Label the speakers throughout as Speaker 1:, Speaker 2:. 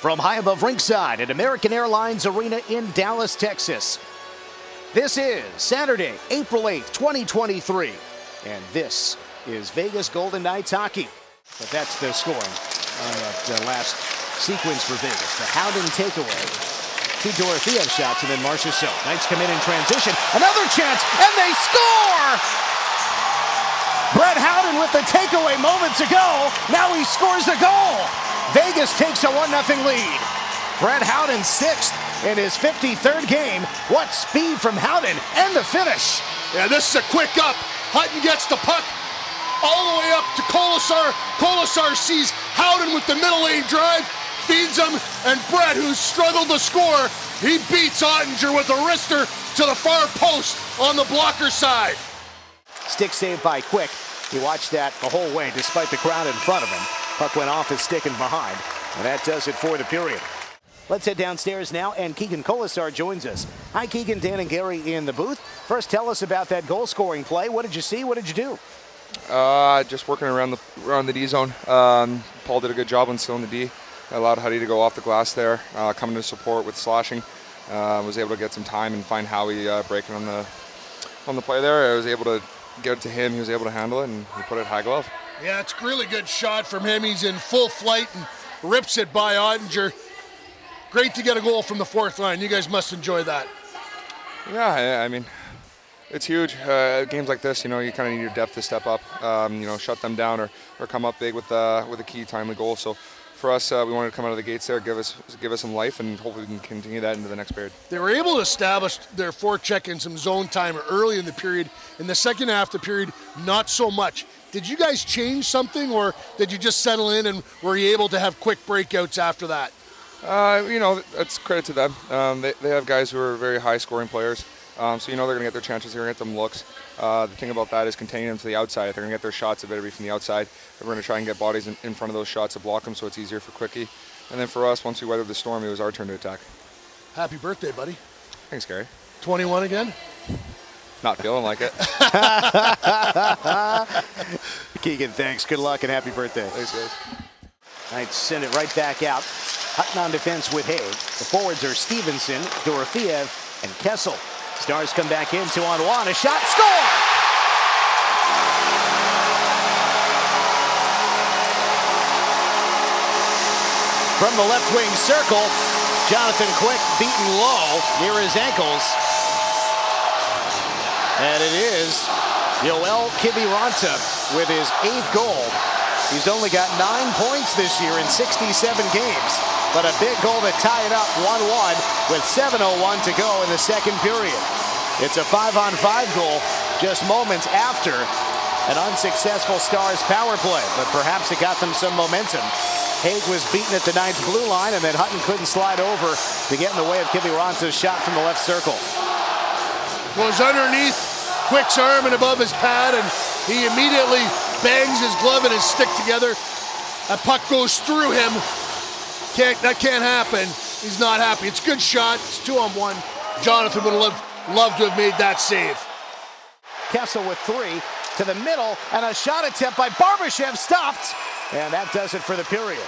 Speaker 1: from high above ringside at American Airlines Arena in Dallas, Texas. This is Saturday, April 8th, 2023, and this is Vegas Golden Knights hockey. But that's the scoring on that uh, last sequence for Vegas. The Howden takeaway. Two Dorofeyev shots and then Marchessault. Knights come in in transition. Another chance, and they score! Brett Howden with the takeaway moments ago. Now he scores a goal. Vegas takes a 1 0 lead. Brett Howden sixth in his 53rd game. What speed from Howden and the finish.
Speaker 2: Yeah, this is a quick up. Hutton gets the puck all the way up to Kolesar. Kolesar sees Howden with the middle lane drive, feeds him, and Brett, who struggled to score, he beats Oettinger with a wrister to the far post on the blocker side.
Speaker 1: Stick saved by Quick. He watched that the whole way despite the crowd in front of him. Puck went off his stick and behind. And that does it for the period. Let's head downstairs now, and Keegan Kolesar joins us. Hi, Keegan, Dan, and Gary in the booth. First, tell us about that goal scoring play. What did you see? What did you do?
Speaker 3: Uh, just working around the around the D zone. Um, Paul did a good job on sealing the D. Allowed Huddy to go off the glass there, uh, coming to support with slashing. Uh, was able to get some time and find Howie uh, breaking on the on the play there. I was able to get it to him. He was able to handle it, and he put it high glove.
Speaker 2: Yeah, it's a really good shot from him. He's in full flight and rips it by Oettinger. Great to get a goal from the fourth line. You guys must enjoy that.
Speaker 3: Yeah, I, I mean, it's huge. Uh, games like this, you know, you kind of need your depth to step up. Um, you know, shut them down or, or come up big with uh, with a key timely goal. So for us, uh, we wanted to come out of the gates there, give us give us some life, and hopefully we can continue that into the next period.
Speaker 2: They were able to establish their forecheck and some zone time early in the period. In the second half of the period, not so much. Did you guys change something, or did you just settle in and were you able to have quick breakouts after that?
Speaker 3: Uh, you know, that's credit to them. Um, they, they have guys who are very high scoring players. Um, so you know they're going to get their chances, they're going to get them looks. Uh, the thing about that is containing them to the outside. They're going to get their shots, it better be from the outside. We're going to try and get bodies in, in, front of those shots to block them so it's easier for Quickie. And then for us, once we weathered the storm, it was our turn to attack.
Speaker 2: Happy birthday, buddy.
Speaker 3: Thanks, Gary.
Speaker 2: 21 again?
Speaker 3: Not feeling like it.
Speaker 1: Keegan, thanks. Good luck and happy birthday.
Speaker 3: Thanks, guys.
Speaker 1: Knights send it right back out. Hutton on defense with Hague. The forwards are Stevenson, Dorofeyev, and Kessel. Stars come back in, to on one, a shot, score! From the left wing circle, Jonathan Quick beaten low near his ankles. And it is Joel Kiviranta with his eighth goal. He's only got nine points this year in 67 games, but a big goal to tie it up 1-1 with 7.01 to go in the second period. It's a five-on-five goal just moments after an unsuccessful Stars power play, but perhaps it got them some momentum. Hague was beaten at the Knights blue line, and then Hutton couldn't slide over to get in the way of Kiviranta's shot from the left circle.
Speaker 2: Goes underneath Quick's arm and above his pad, and he immediately bangs his glove and his stick together. A puck goes through him. Can't that can't happen. He's not happy. It's a good shot. It's two on one. Jonathan would have loved, loved to have made that save.
Speaker 1: Kessel with three to the middle, and a shot attempt by Barbashev stopped. And that does it for the period.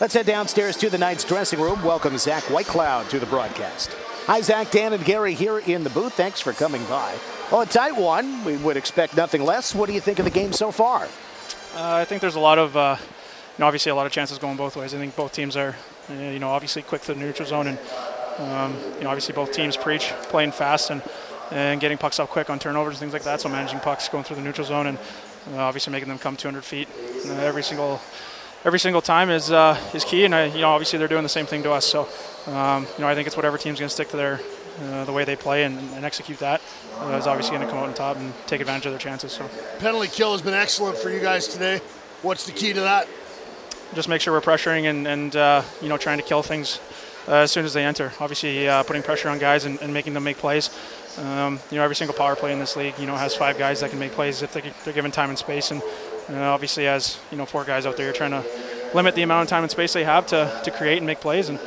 Speaker 1: Let's head downstairs to the Knights dressing room. Welcome Zach Whitecloud to the broadcast. Hi, Zach, Dan, and Gary here in the booth. Thanks for coming by. Well, a tight one. We would expect nothing less. What do you think of the game so far?
Speaker 4: Uh, I think there's a lot of, uh, you know, obviously a lot of chances going both ways. I think both teams are, uh, you know, obviously quick to the neutral zone, and um, you know, obviously both teams preach playing fast and and getting pucks up quick on turnovers, and things like that. So managing pucks going through the neutral zone and uh, obviously making them come 200 feet uh, every single every single time is uh, is key. And I, you know, obviously they're doing the same thing to us. So um, you know, I think it's whatever team's going to stick to their uh, the way they play and, and execute that uh, is obviously going to come out on top and take advantage of their chances. So
Speaker 2: penalty kill has been excellent for you guys today. What's the key to that?
Speaker 4: Just make sure we're pressuring and, and uh, you know trying to kill things uh, as soon as they enter. Obviously, uh, putting pressure on guys and, and, making them make plays. Um, you know, every single power play in this league, you know, has five guys that can make plays if they, are given time and space. And uh, obviously, as you know, four guys out there, you're trying to limit the amount of time and space they have to, to create and make plays. And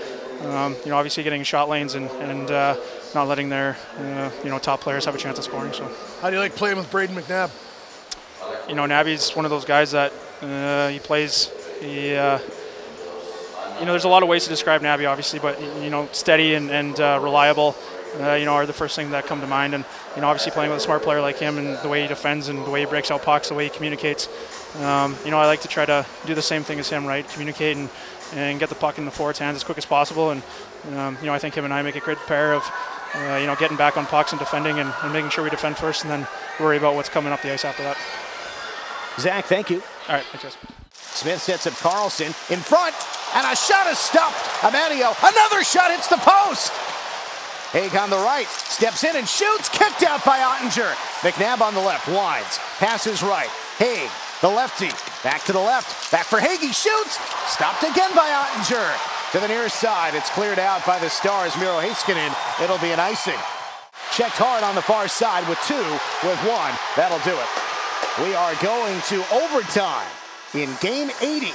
Speaker 4: um, you know, obviously getting shot lanes and, and uh, not letting their uh, you know top players have a chance of scoring. So,
Speaker 2: how do you like playing with Braden McNabb?
Speaker 4: You know, Nabby's one of those guys that uh, he plays. He you know, there's a lot of ways to describe Nabby, obviously, but you know, steady and, and uh, reliable. Uh, you know, are the first thing that come to mind. And you know, obviously playing with a smart player like him and the way he defends and the way he breaks out pucks, the way he communicates. Um, you know, I like to try to do the same thing as him, right? Communicate and, and get the puck in the forward's hands as quick as possible. And um, you know, I think him and I make a great pair of uh, you know getting back on pucks and defending and, and making sure we defend first, and then worry about what's coming up the ice after that.
Speaker 1: Zach, thank you.
Speaker 4: All right, thanks.
Speaker 1: Smith sets up Karlsson in front, and a shot is stopped. Amadio, another shot hits the post. Hague on the right, steps in and shoots, kicked out by Oettinger. McNabb on the left, winds, passes right. Hague, the lefty, back to the left, back for Hague, he shoots, stopped again by Oettinger. To the near side, it's cleared out by the Stars, Miro Heiskanen. It'll be an icing. Checked hard on the far side with two, with one. That'll do it. We are going to overtime in game 80.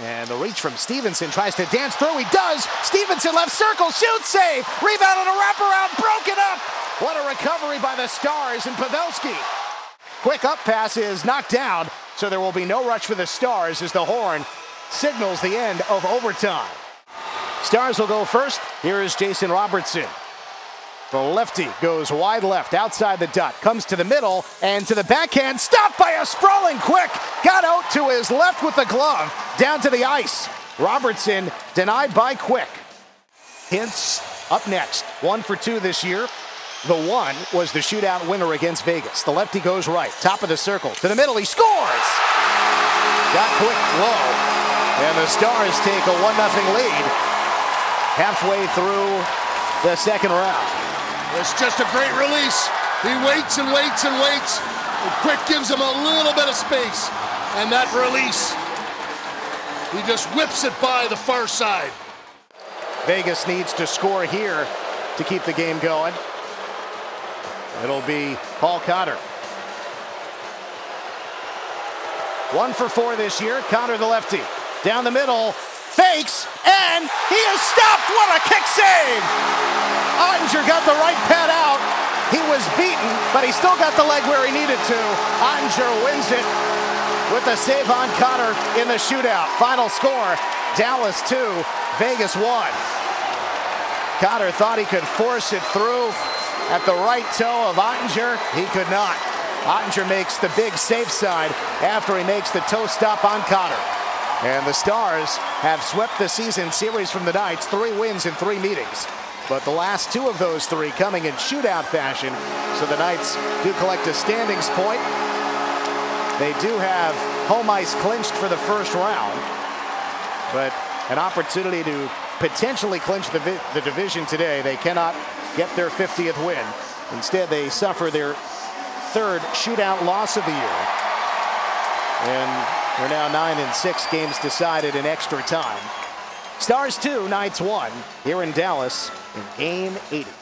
Speaker 1: And the reach from Stevenson tries to dance through. He does. Stevenson left circle, shoots, save. Rebound on a wraparound, broken up. What a recovery by the Stars and Pavelski. Quick up pass is knocked down, so there will be no rush for the Stars as the horn signals the end of overtime. Stars will go first. Here is Jason Robertson. The lefty goes wide left outside the dot, comes to the middle and to the backhand, stopped by a sprawling quick, got out to his left with the glove, down to the ice. Robertson denied by quick. Hintz up next, one for two this year. The one was the shootout winner against Vegas. The lefty goes right, top of the circle, to the middle, he scores! Got quick low, and the Stars take a 1 0 lead halfway through the second round.
Speaker 2: It's just a great release. He waits and waits and waits. And Quick gives him a little bit of space. And that release, he just whips it by the far side.
Speaker 1: Vegas needs to score here to keep the game going. It'll be Paul Cotter. One for four this year. Cotter the lefty. Down the middle. Fakes. And he is stopped. What a kick save! Oettinger got the right pad out. He was beaten, but he still got the leg where he needed to. Oettinger wins it with a save on Cotter in the shootout. Final score Dallas 2, Vegas 1. Cotter thought he could force it through at the right toe of Oettinger. He could not. Oettinger makes the big safe side after he makes the toe stop on Cotter. And the Stars have swept the season series from the Knights, three wins in three meetings. But the last two of those three coming in shootout fashion. So the Knights do collect a standings point. They do have home ice clinched for the first round. But an opportunity to potentially clinch the, the division today. They cannot get their 50th win. Instead, they suffer their third shootout loss of the year. And they're now nine and six games decided in extra time. Stars two, Knights one here in Dallas in game 80.